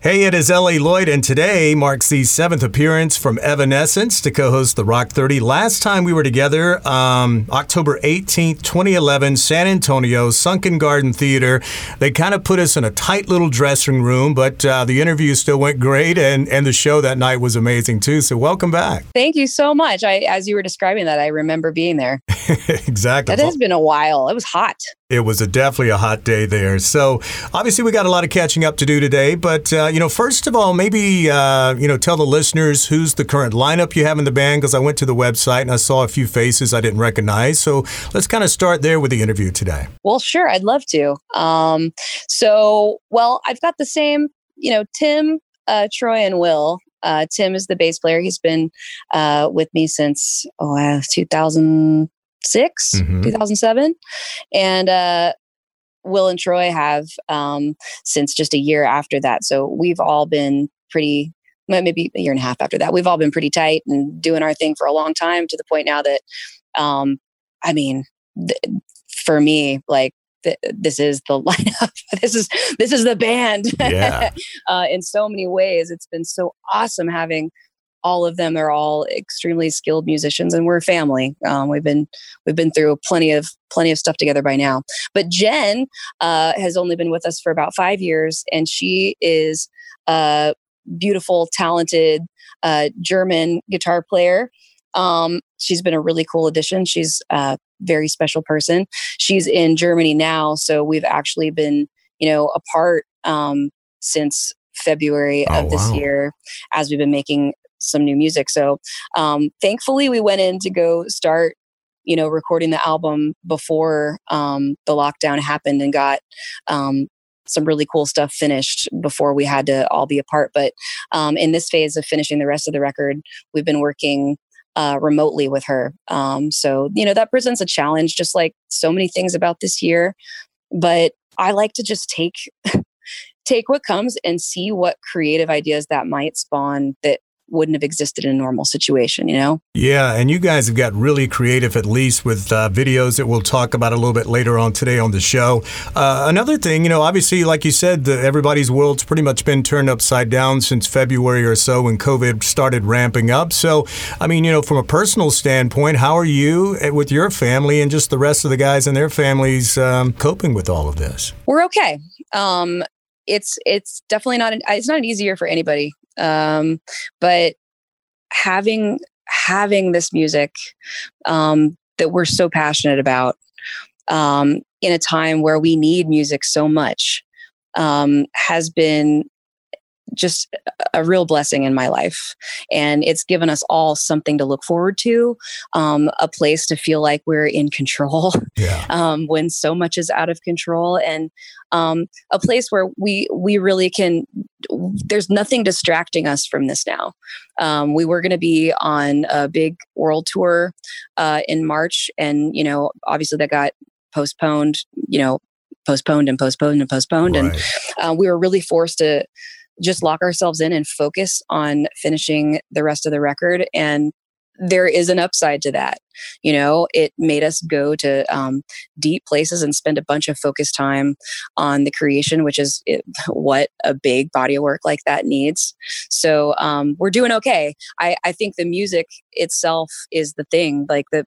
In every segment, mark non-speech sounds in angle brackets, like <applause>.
Hey, it is L.A. Lloyd, and today marks the seventh appearance from Evanescence to co host the Rock 30. Last time we were together, um, October 18th, 2011, San Antonio, Sunken Garden Theater. They kind of put us in a tight little dressing room, but uh, the interview still went great, and, and the show that night was amazing too. So, welcome back. Thank you so much. I, as you were describing that, I remember being there. <laughs> exactly. That has been a while. It was hot. It was a, definitely a hot day there. So, obviously, we got a lot of catching up to do today, but. Uh, you know, first of all, maybe uh, you know, tell the listeners who's the current lineup you have in the band because I went to the website and I saw a few faces I didn't recognize. So let's kind of start there with the interview today. Well, sure, I'd love to. Um, so, well, I've got the same, you know, Tim, uh, Troy, and Will. Uh, Tim is the bass player. He's been uh, with me since oh, uh, 2006, mm-hmm. 2007, and uh, Will and Troy have um, since just a year after that. So we've all been pretty, maybe a year and a half after that. We've all been pretty tight and doing our thing for a long time to the point now that, um, I mean, th- for me, like th- this is the <laughs> lineup. this is this is the band. Yeah. <laughs> uh, in so many ways, it's been so awesome having all of them are all extremely skilled musicians and we're a family. Um, we've been we've been through plenty of plenty of stuff together by now. But jen uh, has only been with us for about five years and she is a beautiful talented uh, german guitar player. Um, she's been a really cool addition. She's a very special person. She's in germany now so we've actually been you know apart um, since February oh, of this wow. year as we've been making some new music. So um, thankfully, we went in to go start, you know, recording the album before um, the lockdown happened and got um, some really cool stuff finished before we had to all be apart. But um, in this phase of finishing the rest of the record, we've been working. Uh, remotely with her. Um, so, you know, that presents a challenge, just like so many things about this year. But I like to just take <laughs> take what comes and see what creative ideas that might spawn that wouldn't have existed in a normal situation, you know? Yeah, and you guys have got really creative, at least with uh, videos that we'll talk about a little bit later on today on the show. Uh, another thing, you know, obviously, like you said, the, everybody's world's pretty much been turned upside down since February or so when COVID started ramping up. So, I mean, you know, from a personal standpoint, how are you eh, with your family and just the rest of the guys and their families um, coping with all of this? We're okay. Um, it's it's definitely not an, it's not an easy year for anybody um, but having having this music um, that we're so passionate about um, in a time where we need music so much um, has been just a real blessing in my life. And it's given us all something to look forward to, um, a place to feel like we're in control yeah. <laughs> um, when so much is out of control, and um, a place where we we really can. There's nothing distracting us from this now. Um, we were going to be on a big world tour uh, in March, and you know, obviously that got postponed. You know, postponed and postponed and postponed, right. and uh, we were really forced to just lock ourselves in and focus on finishing the rest of the record. And there is an upside to that you know? It made us go to um, deep places and spend a bunch of focus time on the creation which is it, <laughs> what a big body of work like that needs. So um, we're doing okay. I, I think the music itself is the thing like the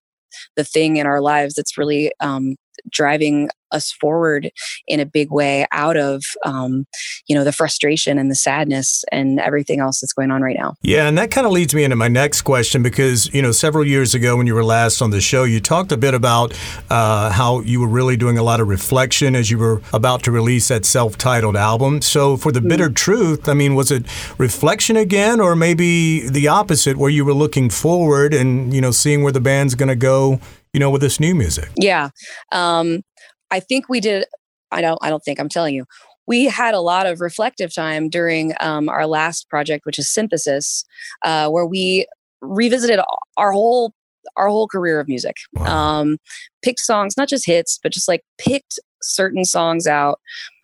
the thing in our lives that's really um, driving us forward in a big way out of um, you know the frustration and the sadness and everything else that's going on right now yeah and that kind of leads me into my next question because you know several years ago when you were last on the show you talked a bit about uh, how you were really doing a lot of reflection as you were about to release that self-titled album so for the mm-hmm. bitter truth i mean was it reflection again or maybe the opposite where you were looking forward and you know seeing where the band's going to go you know, with this new music? Yeah. Um, I think we did. I don't, I don't think I'm telling you. We had a lot of reflective time during um, our last project, which is Synthesis, uh, where we revisited our whole our whole career of music. Wow. Um, picked songs, not just hits, but just like picked certain songs out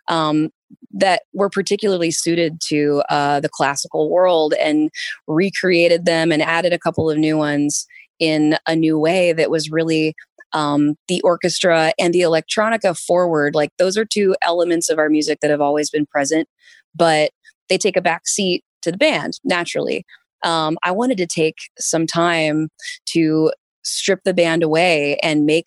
um, that were particularly suited to uh, the classical world and recreated them and added a couple of new ones in a new way that was really um, the orchestra and the electronica forward. Like those are two elements of our music that have always been present, but they take a back seat to the band naturally. Um, I wanted to take some time to strip the band away and make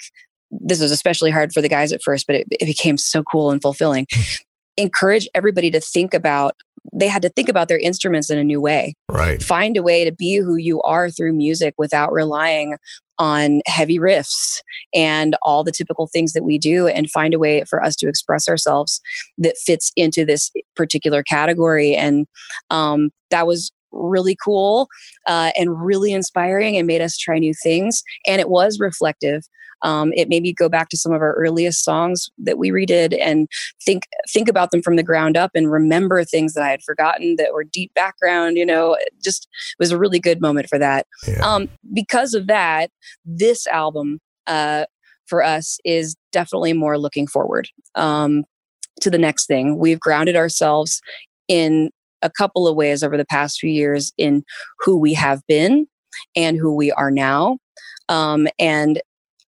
this was especially hard for the guys at first, but it, it became so cool and fulfilling. <laughs> Encourage everybody to think about they had to think about their instruments in a new way. Right. Find a way to be who you are through music without relying on heavy riffs and all the typical things that we do and find a way for us to express ourselves that fits into this particular category and um, that was really cool uh, and really inspiring and made us try new things and it was reflective um, it made me go back to some of our earliest songs that we redid and think think about them from the ground up and remember things that I had forgotten that were deep background. You know, it just was a really good moment for that. Yeah. Um, because of that, this album uh, for us is definitely more looking forward um, to the next thing. We've grounded ourselves in a couple of ways over the past few years in who we have been and who we are now. Um, and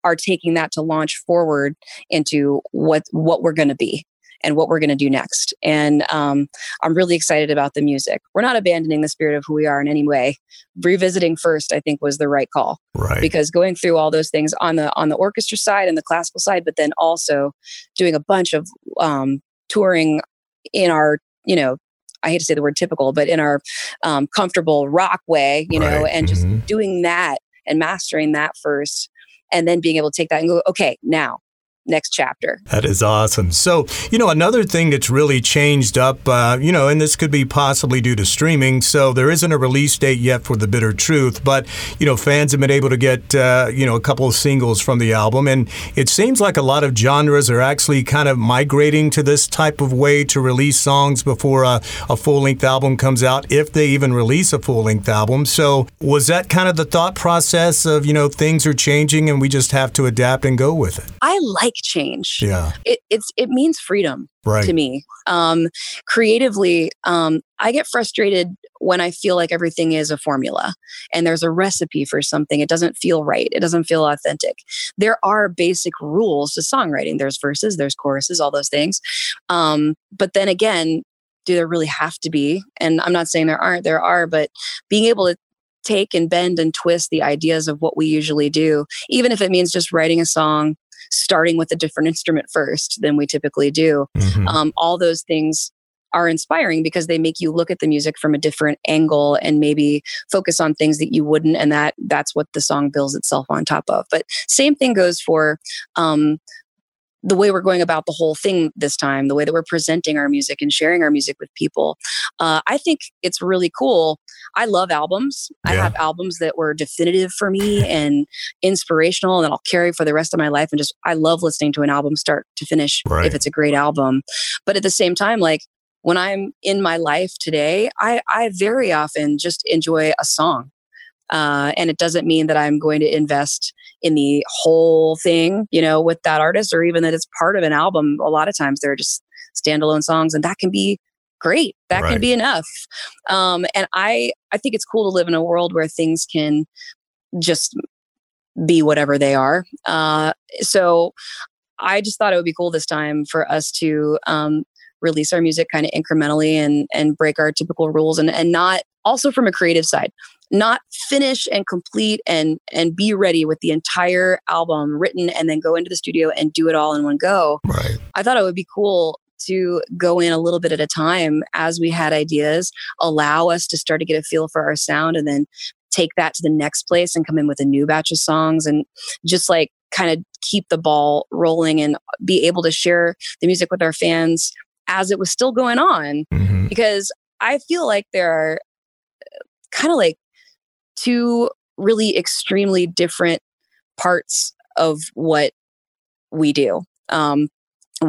are taking that to launch forward into what what we're going to be and what we're going to do next. And um, I'm really excited about the music. We're not abandoning the spirit of who we are in any way. Revisiting first, I think, was the right call. Right. Because going through all those things on the on the orchestra side and the classical side, but then also doing a bunch of um, touring in our, you know, I hate to say the word typical, but in our um, comfortable rock way, you know, and just mm-hmm. doing that and mastering that first and then being able to take that and go, okay, now next chapter. That is awesome. So, you know, another thing that's really changed up, uh, you know, and this could be possibly due to streaming. So there isn't a release date yet for The Bitter Truth, but, you know, fans have been able to get, uh, you know, a couple of singles from the album. And it seems like a lot of genres are actually kind of migrating to this type of way to release songs before a, a full length album comes out, if they even release a full length album. So was that kind of the thought process of, you know, things are changing and we just have to adapt and go with it? I like like change. Yeah. It, it's, it means freedom right. to me. Um, creatively, um, I get frustrated when I feel like everything is a formula and there's a recipe for something. It doesn't feel right. It doesn't feel authentic. There are basic rules to songwriting. There's verses, there's choruses, all those things. Um, but then again, do there really have to be? And I'm not saying there aren't, there are, but being able to take and bend and twist the ideas of what we usually do, even if it means just writing a song starting with a different instrument first than we typically do. Mm-hmm. Um, all those things are inspiring because they make you look at the music from a different angle and maybe focus on things that you wouldn't and that that's what the song builds itself on top of but same thing goes for um, the way we're going about the whole thing this time, the way that we're presenting our music and sharing our music with people. Uh, I think it's really cool. I love albums. Yeah. I have albums that were definitive for me and inspirational, and I'll carry for the rest of my life. And just, I love listening to an album start to finish right. if it's a great album. But at the same time, like, when I'm in my life today, I, I very often just enjoy a song. Uh, and it doesn't mean that I'm going to invest in the whole thing, you know, with that artist or even that it's part of an album. A lot of times they're just standalone songs and that can be great. That right. can be enough. Um, and I, I think it's cool to live in a world where things can just be whatever they are. Uh, so I just thought it would be cool this time for us to um, release our music kind of incrementally and and break our typical rules and and not also from a creative side not finish and complete and and be ready with the entire album written and then go into the studio and do it all in one go. Right. I thought it would be cool to go in a little bit at a time as we had ideas, allow us to start to get a feel for our sound and then take that to the next place and come in with a new batch of songs and just like kind of keep the ball rolling and be able to share the music with our fans as it was still going on mm-hmm. because I feel like there are kind of like two really extremely different parts of what we do. Um,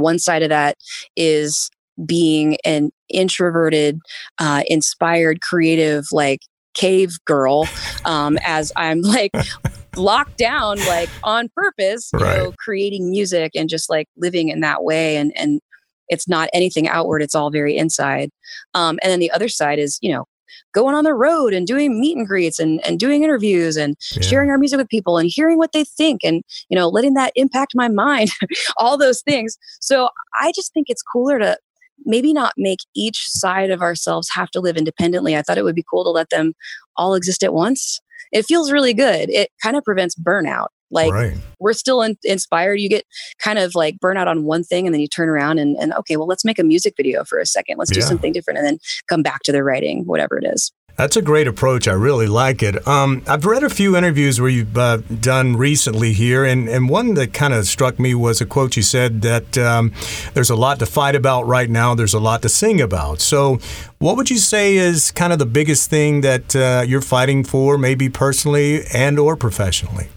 one side of that is being an introverted, uh, inspired, creative, like cave girl, um, as I'm like <laughs> locked down, like on purpose, you right. know, creating music and just like living in that way. And, and it's not anything outward, it's all very inside. Um, and then the other side is, you know, going on the road and doing meet and greets and, and doing interviews and yeah. sharing our music with people and hearing what they think and you know letting that impact my <laughs> mind all those things so i just think it's cooler to maybe not make each side of ourselves have to live independently. I thought it would be cool to let them all exist at once. It feels really good. It kind of prevents burnout. Like right. we're still in, inspired. You get kind of like burnout on one thing and then you turn around and, and okay, well, let's make a music video for a second. Let's yeah. do something different and then come back to the writing, whatever it is. That's a great approach. I really like it. Um, I've read a few interviews where you've uh, done recently here, and, and one that kind of struck me was a quote you said that um, there's a lot to fight about right now, there's a lot to sing about. So, what would you say is kind of the biggest thing that uh, you're fighting for, maybe personally and or professionally?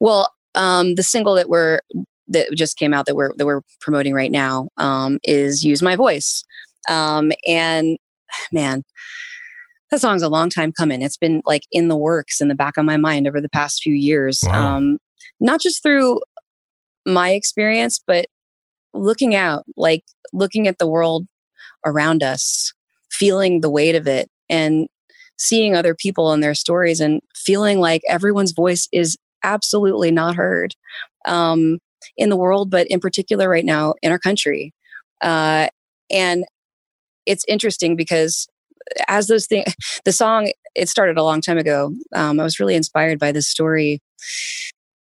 Well, um, the single that we're that just came out that we're that we're promoting right now um, is "Use My Voice," um, and <sighs> man that song's a long time coming. It's been like in the works in the back of my mind over the past few years. Wow. Um, not just through my experience, but looking out, like looking at the world around us, feeling the weight of it, and seeing other people and their stories, and feeling like everyone's voice is absolutely not heard um, in the world, but in particular right now in our country. Uh, and it's interesting because as those things, <laughs> the song, it started a long time ago. Um, I was really inspired by this story.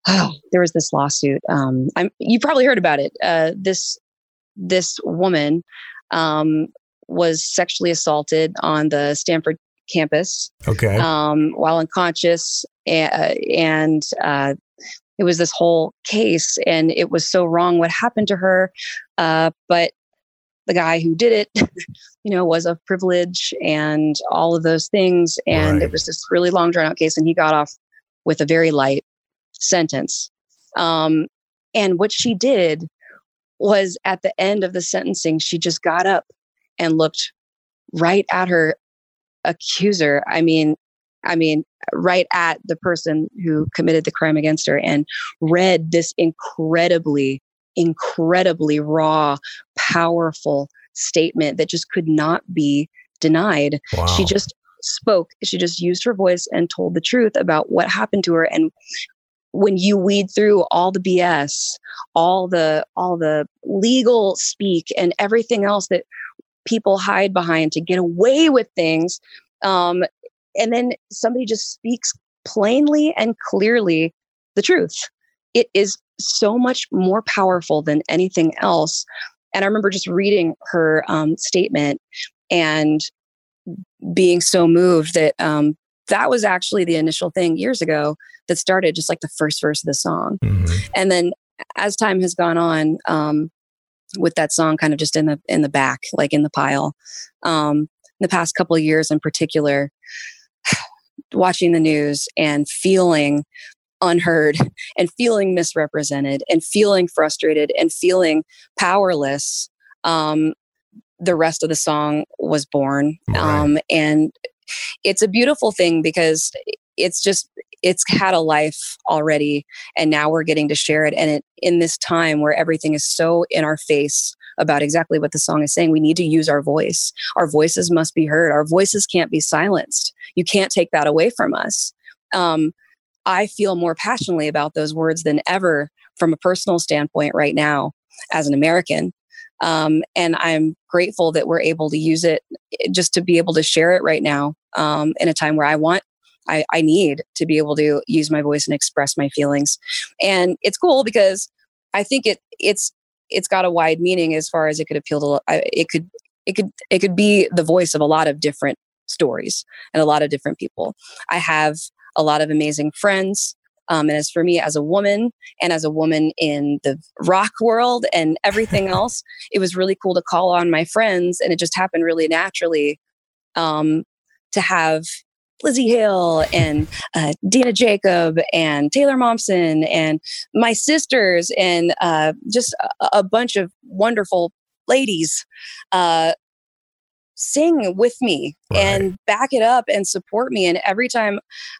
Oh, <sighs> there was this lawsuit. Um, I'm, you probably heard about it. Uh, this this woman um, was sexually assaulted on the Stanford campus. Okay. Um, while unconscious, and, and uh, it was this whole case, and it was so wrong what happened to her. Uh, but the guy who did it, <laughs> you know, was of privilege and all of those things. And right. it was this really long drawn out case, and he got off with a very light sentence. Um, and what she did was at the end of the sentencing, she just got up and looked right at her accuser. I mean, I mean, right at the person who committed the crime against her and read this incredibly incredibly raw, powerful statement that just could not be denied. Wow. She just spoke, she just used her voice and told the truth about what happened to her. And when you weed through all the BS, all the all the legal speak and everything else that people hide behind to get away with things, um, and then somebody just speaks plainly and clearly the truth. It is so much more powerful than anything else. And I remember just reading her um, statement and being so moved that um, that was actually the initial thing years ago that started just like the first verse of the song. Mm-hmm. And then as time has gone on, um, with that song kind of just in the in the back, like in the pile, um, in the past couple of years in particular, <sighs> watching the news and feeling unheard <laughs> and feeling misrepresented and feeling frustrated and feeling powerless um, the rest of the song was born right. um, and it's a beautiful thing because it's just it's had a life already and now we're getting to share it and it, in this time where everything is so in our face about exactly what the song is saying we need to use our voice. Our voices must be heard. Our voices can't be silenced. You can't take that away from us. Um, I feel more passionately about those words than ever from a personal standpoint right now as an American. Um, and I'm grateful that we're able to use it eh, just to be able to share it right now um, in a time where I want, I, I need to be able to use my voice and express my feelings. And it's cool because I think it it's it's got a wide meaning as far as it could appeal to it could it could it could be the voice of a lot of different stories and a lot of different people. I have a lot of amazing friends. Um, and as for me as a woman and as a woman in the rock world and everything <laughs> else, it was really cool to call on my friends. And it just happened really naturally um, to have Lzzy Hale and uh, Deena Jakoub and Taylor Momsen and my sisters and uh, just a, a, bunch of wonderful ladies uh, sing with me right. and back it up and support me. And every time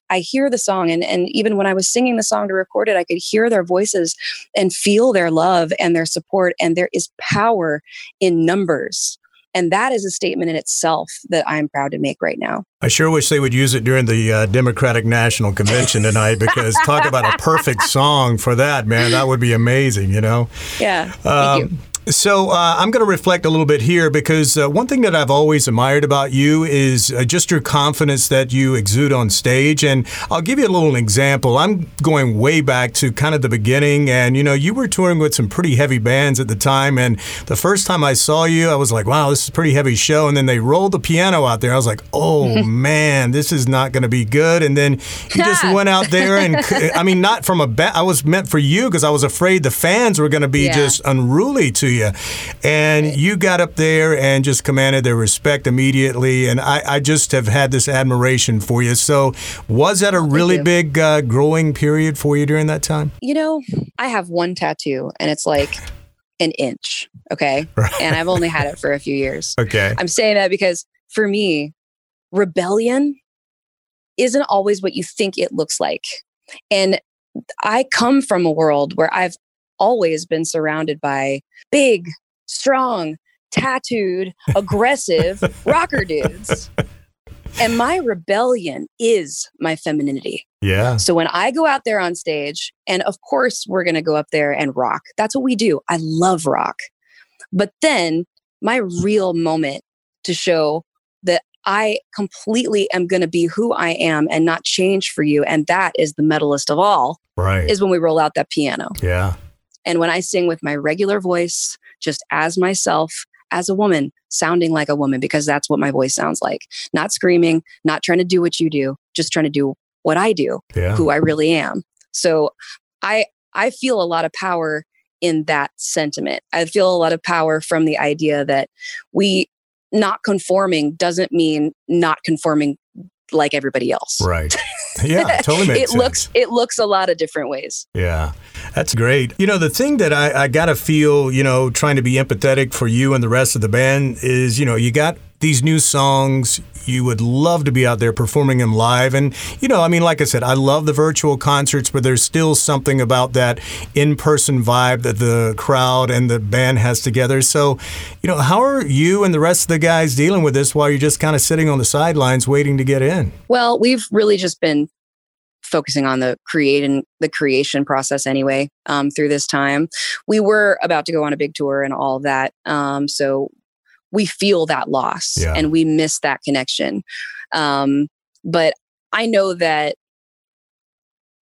I hear the song, and, and even when I was singing the song to record it, I could hear their voices and feel their love and their support. And there is power in numbers. And that is a statement in itself that I'm proud to make right now. I sure wish they would use it during the uh, Democratic National Convention tonight because <laughs> talk about a perfect song for that, man. That would be amazing, you know? Yeah. Um, So uh, I'm going to reflect a little bit here because uh, one thing that I've always admired about you is uh, just your confidence that you exude on stage. And I'll give you a little example. I'm going way back to kind of the beginning, and you know, you were touring with some pretty heavy bands at the time. And the first time I saw you, I was like, "Wow, this is a pretty heavy show." And then they rolled the piano out there. I was like, "Oh <laughs> man, this is not going to be good." And then you just <laughs> went out there, and I mean, not from a ba- I was meant for you because I was afraid the fans were going to be Yeah. just unruly to you. And you got up there and just commanded their respect immediately. And I, I just have had this admiration for you. So, was that a really big uh, growing period for you during that time? You know, I have one tattoo and it's like an inch. Okay. <laughs> And I've only had it for a few years. Okay. I'm saying that because for me, rebellion isn't always what you think it looks like. And I come from a world where I've always been surrounded by big, strong, tattooed, aggressive <laughs> rocker dudes. And my rebellion is my femininity. Yeah. So when I go out there on stage, and of course we're going to go up there and rock. That's what we do. I love rock. But then my real moment to show that I completely am going to be who I am and not change for you. And that is the medalist of all Right. is when we roll out that piano. yeah. And when I sing with my regular voice, just as myself, as a woman, sounding like a woman, because that's what my voice sounds like. Not screaming, not trying to do what you do, just trying to do what I do Yeah. who I really am. So I I feel a lot of power in that sentiment. I feel a lot of power from the idea that we not conforming doesn't mean not conforming like everybody else. Right. Yeah. <laughs> Totally makes it sense. looks it looks a lot of different ways. Yeah, that's great. You know, the thing that I, I got to feel, you know, trying to be empathetic for you and the rest of the band is, you know, you got these new songs. You would love to be out there performing them live. And, you know, I mean, like I said, I love the virtual concerts, but there's still something about that in person vibe that the crowd and the band has together. So, you know, how are you and the rest of the guys dealing with this while you're just kind of sitting on the sidelines waiting to get in? Well, we've really just been focusing on the creating the creation process anyway um, through this time. We were about to go on a big tour and all that, um, so we feel that loss Yeah. and we miss that connection. Um, but I know that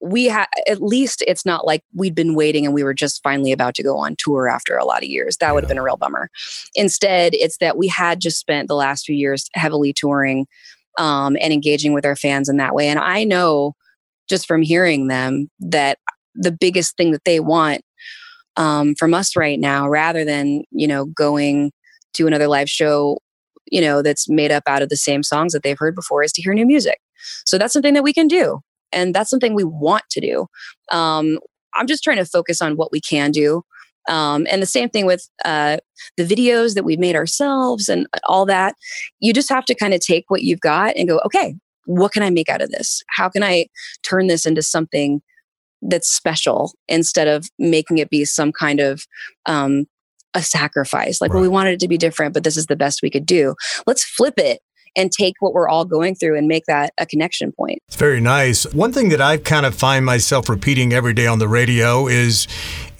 we had at least it's not like we'd been waiting and we were just finally about to go on tour after a lot of years. That would have been a real bummer. Instead, it's that we had just spent the last few years heavily touring um, and engaging with our fans in that way. And I know just from hearing them that the biggest thing that they want um, from us right now, rather than you know going to another live show, you know that's made up out of the same songs that they've heard before, is to hear new music. So that's something that we can do, and that's something we want to do. Um, I'm just trying to focus on what we can do. Um, and the same thing with uh, the videos that we've made ourselves and all that. You just have to kind of take what you've got and go, okay, what can I make out of this? How can I turn this into something that's special instead of making it be some kind of um, a sacrifice? Like, well, we wanted it to be different, but this is the best we could do. Let's flip it and take what we're all going through and make that a connection point. It's very nice. One thing that I kind of find myself repeating every day on the radio is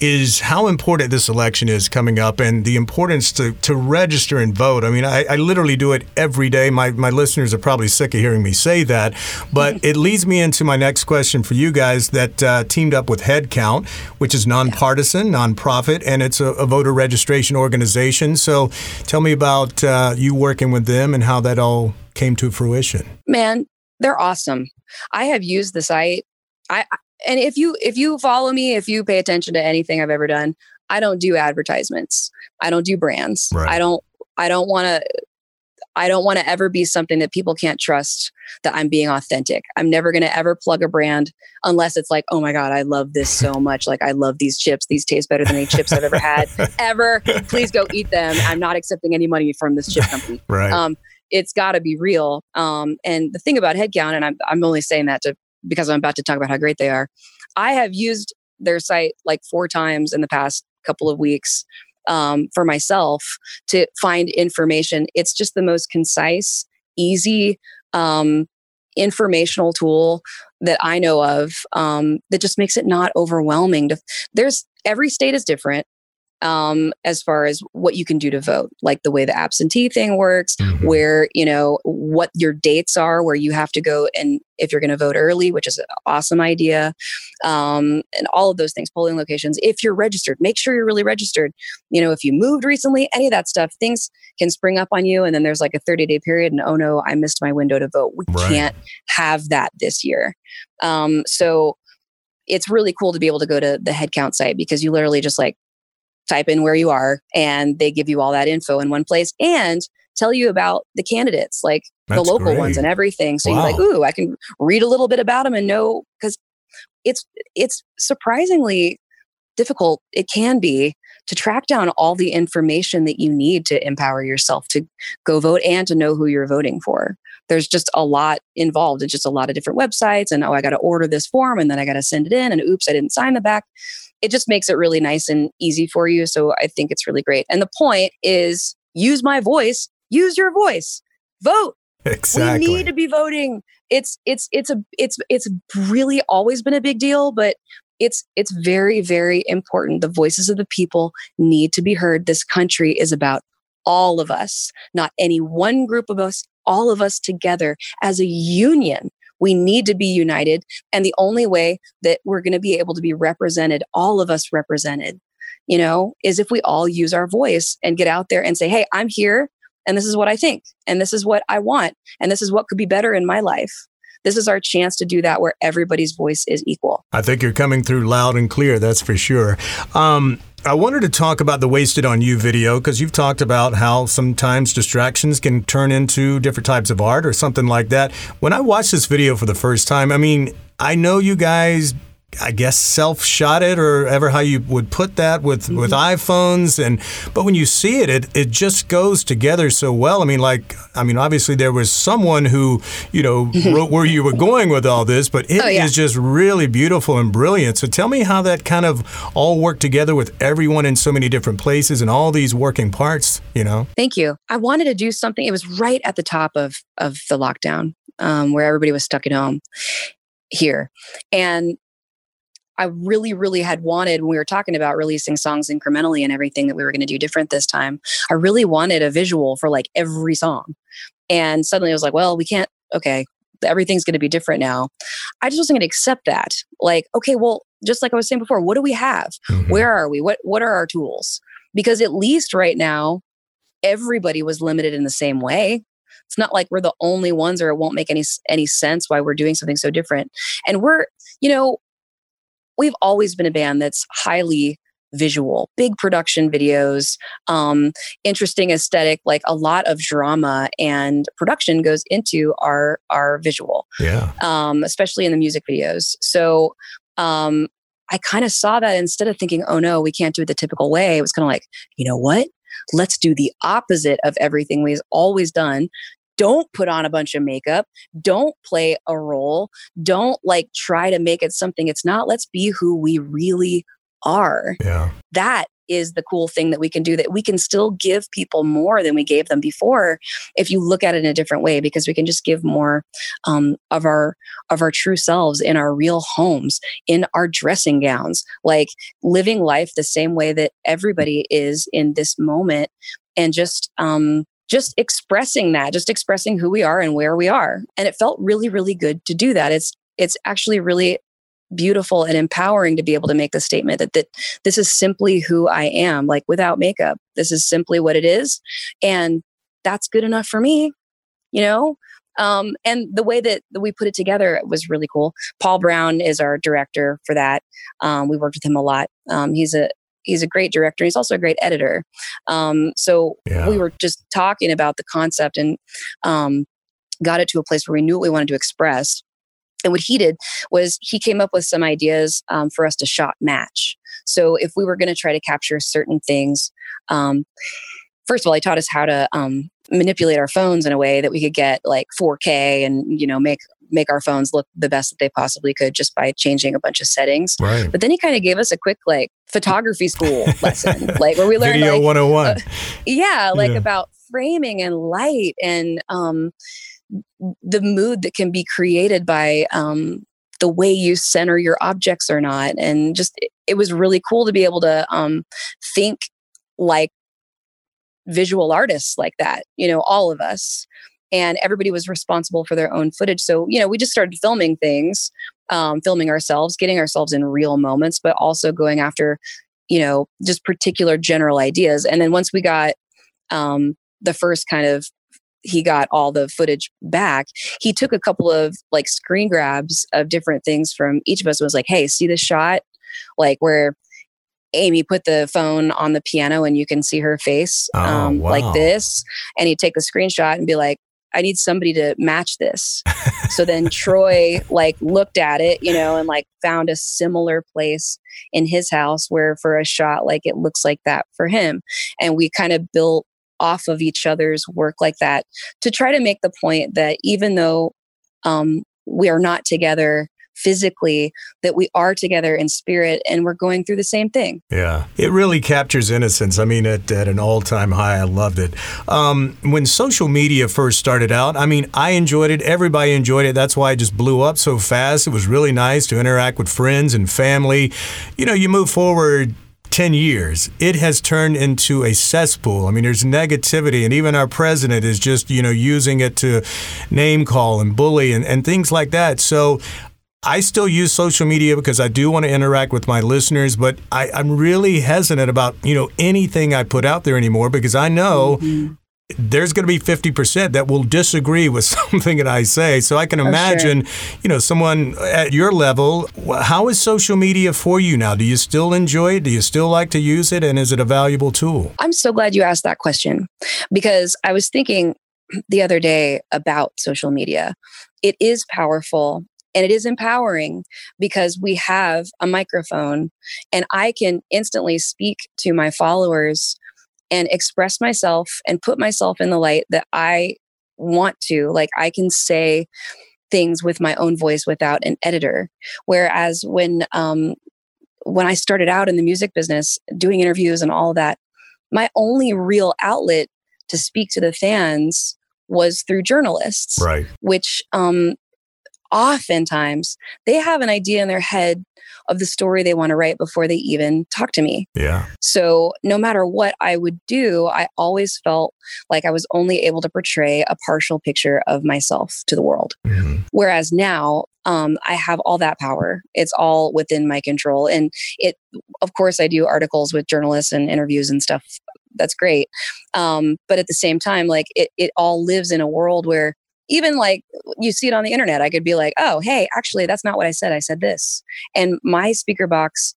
is how important this election is coming up and the importance to, to register and vote. I mean, I, I literally do it every day. My, my listeners are probably sick of hearing me say that, but <laughs> it leads me into my next question for you guys that uh, teamed up with Headcount, which is nonpartisan, nonprofit, and it's a, a voter registration organization. So tell me about uh, you working with them and how that all came to fruition. man they're awesome i have used the site i I- and if you if you follow me if you pay attention to anything i've ever done i don't do advertisements. I don't do brands. Right. i don't i don't want to i don't want to ever be something that people can't trust that i'm being authentic. I'm never going to ever plug a brand unless it's like oh my god i love this so <laughs> much. Like i love these chips. These taste better than any chips i've ever had <laughs> ever. Please go eat them. I'm not accepting any money from this chip company. <laughs> Right. um, it's got to be real. Um, and the thing about headcount, and I'm, I'm only saying that to because I'm about to talk about how great they are. I have used their site like four times in the past couple of weeks um, for myself to find information. It's just the most concise, easy, um, informational tool that I know of um, that just makes it not overwhelming. There's every state is different. Um, as far as what you can do to vote, like the way the absentee thing works, mm-hmm. where, you know, what your dates are, where you have to go and if you're going to vote early, which is an awesome idea, um, and all of those things, polling locations. If you're registered, make sure you're really registered. You know, if you moved recently, any of that stuff, things can spring up on you. And then there's like a 30 day period, and oh no, I missed my window to vote. We right. can't have that this year. Um, so, it's really cool to be able to go to the headcount site because you literally just like type in where you are and they give you all that info in one place and tell you about the candidates like That's the local great. ones and everything so wow. you're like ooh i can read a little bit about them and know because it's it's surprisingly difficult it can be to track down all the information that you need to empower yourself to go vote and to know who you're voting for there's just a lot involved it's just a lot of different websites and oh i got to order this form and then i got to send it in and oops i didn't sign the back it just makes it really nice and easy for you. So I think it's really great. And the point is use my voice, use your voice, vote. Exactly. We need to be voting. It's it's it's a it's it's really always been a big deal, but it's it's very very important. The voices of the people need to be heard. This country is about all of us, not any one group of us, all of us together as a union we need to be united. And the only way that we're going to be able to be represented, all of us represented, you know, is if we all use our voice and get out there and say, hey, I'm here and this is what I think and this is what I want and this is what could be better in my life. This is our chance to do that where everybody's voice is equal. I think you're coming through loud and clear, that's for sure. Um, I wanted to talk about the Wasted on You video because you've talked about how sometimes distractions can turn into different types of art or something like that. When I watched this video for the first time, I mean, I know you guys I guess self shot it or ever how you would put that with mm-hmm. with iPhones and but when you see it, it it just goes together so well. I mean like I mean obviously there was someone who, you know, wrote where you were going with all this, but it oh, yeah. is just really beautiful and brilliant. So tell me how that kind of all worked together with everyone in so many different places and all these working parts, you know. Thank you. I wanted to do something it was right at the top of of the lockdown. Um, where everybody was stuck at home here. And I really, really had wanted when we were talking about releasing songs incrementally and everything that we were going to do different this time. I really wanted a visual for like every song. And suddenly I was like, well, we can't, okay, everything's going to be different now. I just wasn't going to accept that. Like, okay, well, just like I was saying before, what do we have? Mm-hmm. Where are we? What what are our tools? Because at least right now, everybody was limited in the same way. It's not like we're the only ones or it won't make any any sense why we're doing something so different. And we're, you know, we've always been a band that's highly visual, big production videos, um, interesting aesthetic, like a lot of drama and production goes into our our visual. Yeah. Um, especially in the music videos. So um, I kind of saw that instead of thinking, oh no, we can't do it the typical way, it was kind of like, you know what? Let's do the opposite of everything we've always done don't put on a bunch of makeup don't play a role don't like try to make it something it's not let's be who we really are. Yeah. That is the cool thing that we can do that we can still give people more than we gave them before if you look at it in a different way because we can just give more um, of our of our true selves in our real homes in our dressing gowns like living life the same way that everybody is in this moment and just um, just expressing that, just expressing who we are and where we are. And it felt really, really good to do that. It's it's actually really beautiful and empowering to be able to make the statement that, that this is simply who I am, like without makeup. This is simply what it is. And that's good enough for me, you know? Um, and the way that, we put it together was really cool. Paul Brown is our director for that. Um, we worked with him a lot. Um, he's a he's a great director. He's also a great editor. Um, so yeah. we were just talking about the concept and um, got it to a place where we knew what we wanted to express. And what he did was he came up with some ideas um, for us to shot match. So if we were going to try to capture certain things, um, first of all, he taught us how to um, manipulate our phones in a way that we could get like 4K and you know make make our phones look the best that they possibly could just by changing a bunch of settings. Right. But then he kind of gave us a quick like photography school <laughs> lesson, like where we learned Video like, 101. Uh, yeah, like yeah. about framing and light and um, the mood that can be created by um, the way you center your objects or not. And just it, it was really cool to be able to um, think like visual artists like that, you know, all of us. And everybody was responsible for their own footage. So, you know, we just started filming things, um, filming ourselves, getting ourselves in real moments, but also going after, you know, just particular general ideas. And then once we got um, the first kind of he got all the footage back he took a couple of like screen grabs of different things from each of us was like hey see this shot like where Amy put the phone on the piano and you can see her face Oh, um, like this. And he'd take the screenshot and be like, I need somebody to match this. so then Troy like looked at it, you know, and like found a similar place in his house where for a shot, like it looks like that for him. And we kind of built off of each other's work like that to try to make the point that even though um, we are not together physically that we are together in spirit and we're going through the same thing Yeah, it really captures innocence. I mean, at, at an all time high. I loved it. Um, when social media first started out, I mean, I enjoyed it. Everybody enjoyed it. That's why it just blew up so fast. It was really nice to interact with friends and family. You know, you move forward 10 years, it has turned into a cesspool. I mean, there's negativity, and even our president is just, you know, using it to name call and bully and, and things like that. So I still use social media because I do want to interact with my listeners, but I, I'm really hesitant about, you know, anything I put out there anymore because I know mm-hmm. there's going to be 50% that will disagree with <laughs> something that I say. So I can sure. imagine, you know, someone at your level, how is social media for you now? Do you still enjoy it? Do you still like to use it? And is it a valuable tool? I'm so glad you asked that question because I was thinking the other day about social media. It is powerful and it is empowering because we have a microphone and I can instantly speak to my followers and express myself and put myself in the light that I want to. Like I can say things with my own voice without an editor. Whereas when um, when I started out in the music business, doing interviews and all that, my only real outlet to speak to the fans was through journalists, Right. which um, oftentimes they have an idea in their head of the story they want to write before they even talk to me. Yeah. So no matter what I would do, I always felt like I was only able to portray a partial picture of myself to the world. Mhm. Whereas now, um, I have all that power. It's all within my control. And it, of course, I do articles with journalists and interviews and stuff. That's great. Um, but at the same time, like it, it all lives in a world where even like you see it on the internet, I could be like, oh, hey, actually, that's not what I said. I said this. And my speaker box,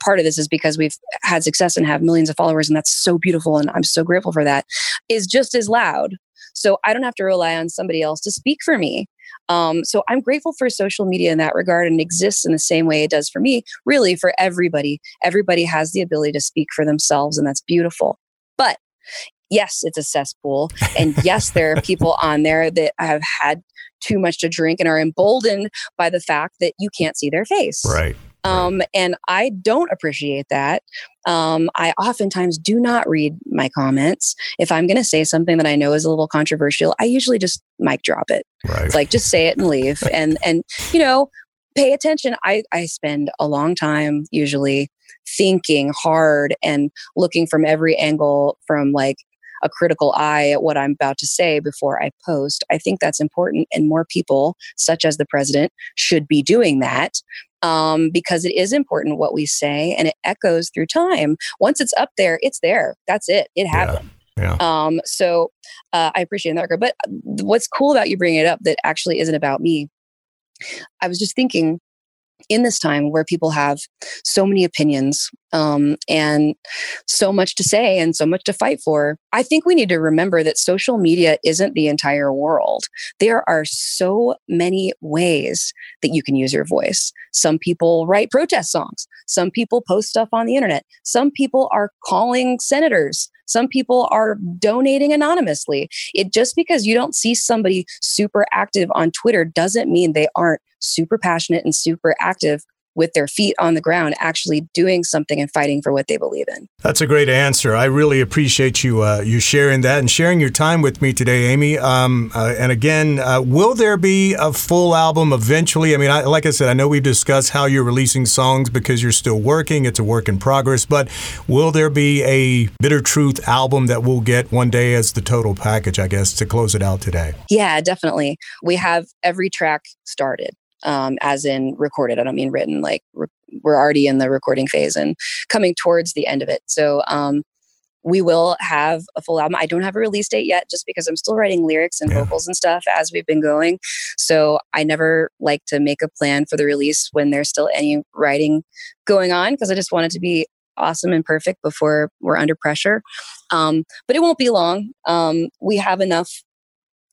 part of this is because we've had success and have millions of followers, and that's so beautiful. And I'm so grateful for that, is just as loud. So I don't have to rely on somebody else to speak for me. Um, so I'm grateful for social media in that regard and exists in the same way it does for me, really for everybody. Everybody has the ability to speak for themselves, and that's beautiful. But yes, it's a cesspool. And <laughs> yes, there are people on there that have had too much to drink and are emboldened by the fact that you can't see their face. Right. Um, and I don't appreciate that. Um, I oftentimes do not read my comments. If I'm going to say something that I know is a little controversial, I usually just mic drop it. Right. It's like just say it and leave. <laughs> And and you know, pay attention. I I spend a long time usually thinking hard and looking from every angle from like a critical eye at what I'm about to say before I post. I think that's important, and more people, such as the president, should be doing that um, because it is important what we say and it echoes through time. Once it's up there, it's there. That's it. It happened. Yeah. Um, so uh, I appreciate that. But what's cool about you bringing it up that actually isn't about me, I was just thinking in this time where people have so many opinions um, and so much to say and so much to fight for, I think we need to remember that social media isn't the entire world. There are so many ways that you can use your voice. Some people write protest songs, some people post stuff on the internet, some people are calling senators. Some people are donating anonymously. It just because you don't see somebody super active on Twitter doesn't mean they aren't super passionate and super active with their feet on the ground, actually doing something and fighting for what they believe in. That's a great answer. I really appreciate you uh, you sharing that and sharing your time with me today, Amy. Um, uh, and again, uh, will there be a full album eventually? I mean, I, like I said, I know we've discussed how you're releasing songs because you're still working. It's a work in progress. But will there be a Bitter Truth album that we'll get one day as the total package? I guess to close it out today. Yeah, definitely. We have every track started um, as in recorded. I don't mean written. Like re- we're already in the recording phase and coming towards the end of it. So um, we will have a full album. I don't have a release date yet, just because I'm still writing lyrics and yeah. vocals and stuff as we've been going. So I never like to make a plan for the release when there's still any writing going on because I just want it to be awesome and perfect before we're under pressure. Um, but it won't be long. Um, we have enough,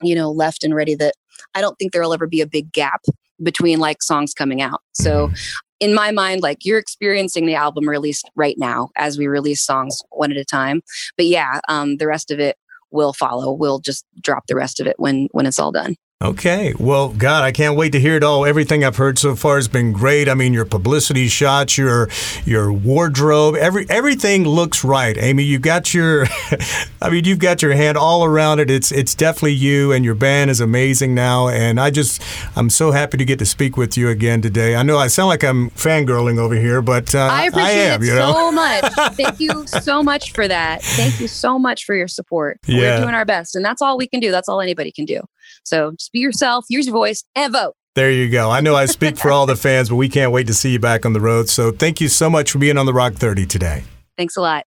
you know, left and ready that I don't think there will ever be a big gap between like songs coming out. So mm-hmm. in my mind, like you're experiencing the album released right now as we release songs one at a time. But yeah, um, the rest of it will follow. We'll just drop the rest of it when when it's all done. Okay. Well, God, I can't wait to hear it all. Everything I've heard so far has been great. I mean, your publicity shots, your your wardrobe, every everything looks right. Amy, you've got your <laughs> I mean, you've got your hand all around it. It's it's definitely you and your band is amazing now and I just I'm so happy to get to speak with you again today. I know I sound like I'm fangirling over here, but uh, I appreciate I am, it you know? so <laughs> much. Thank you so much for that. Thank you so much for your support. Yeah. We're doing our best and that's all we can do. That's all anybody can do. So just be yourself, use your voice, and vote. There you go. I know I speak for all the <laughs> fans, but we can't wait to see you back on the road. So thank you so much for being on the Rock 30 today. Thanks a lot.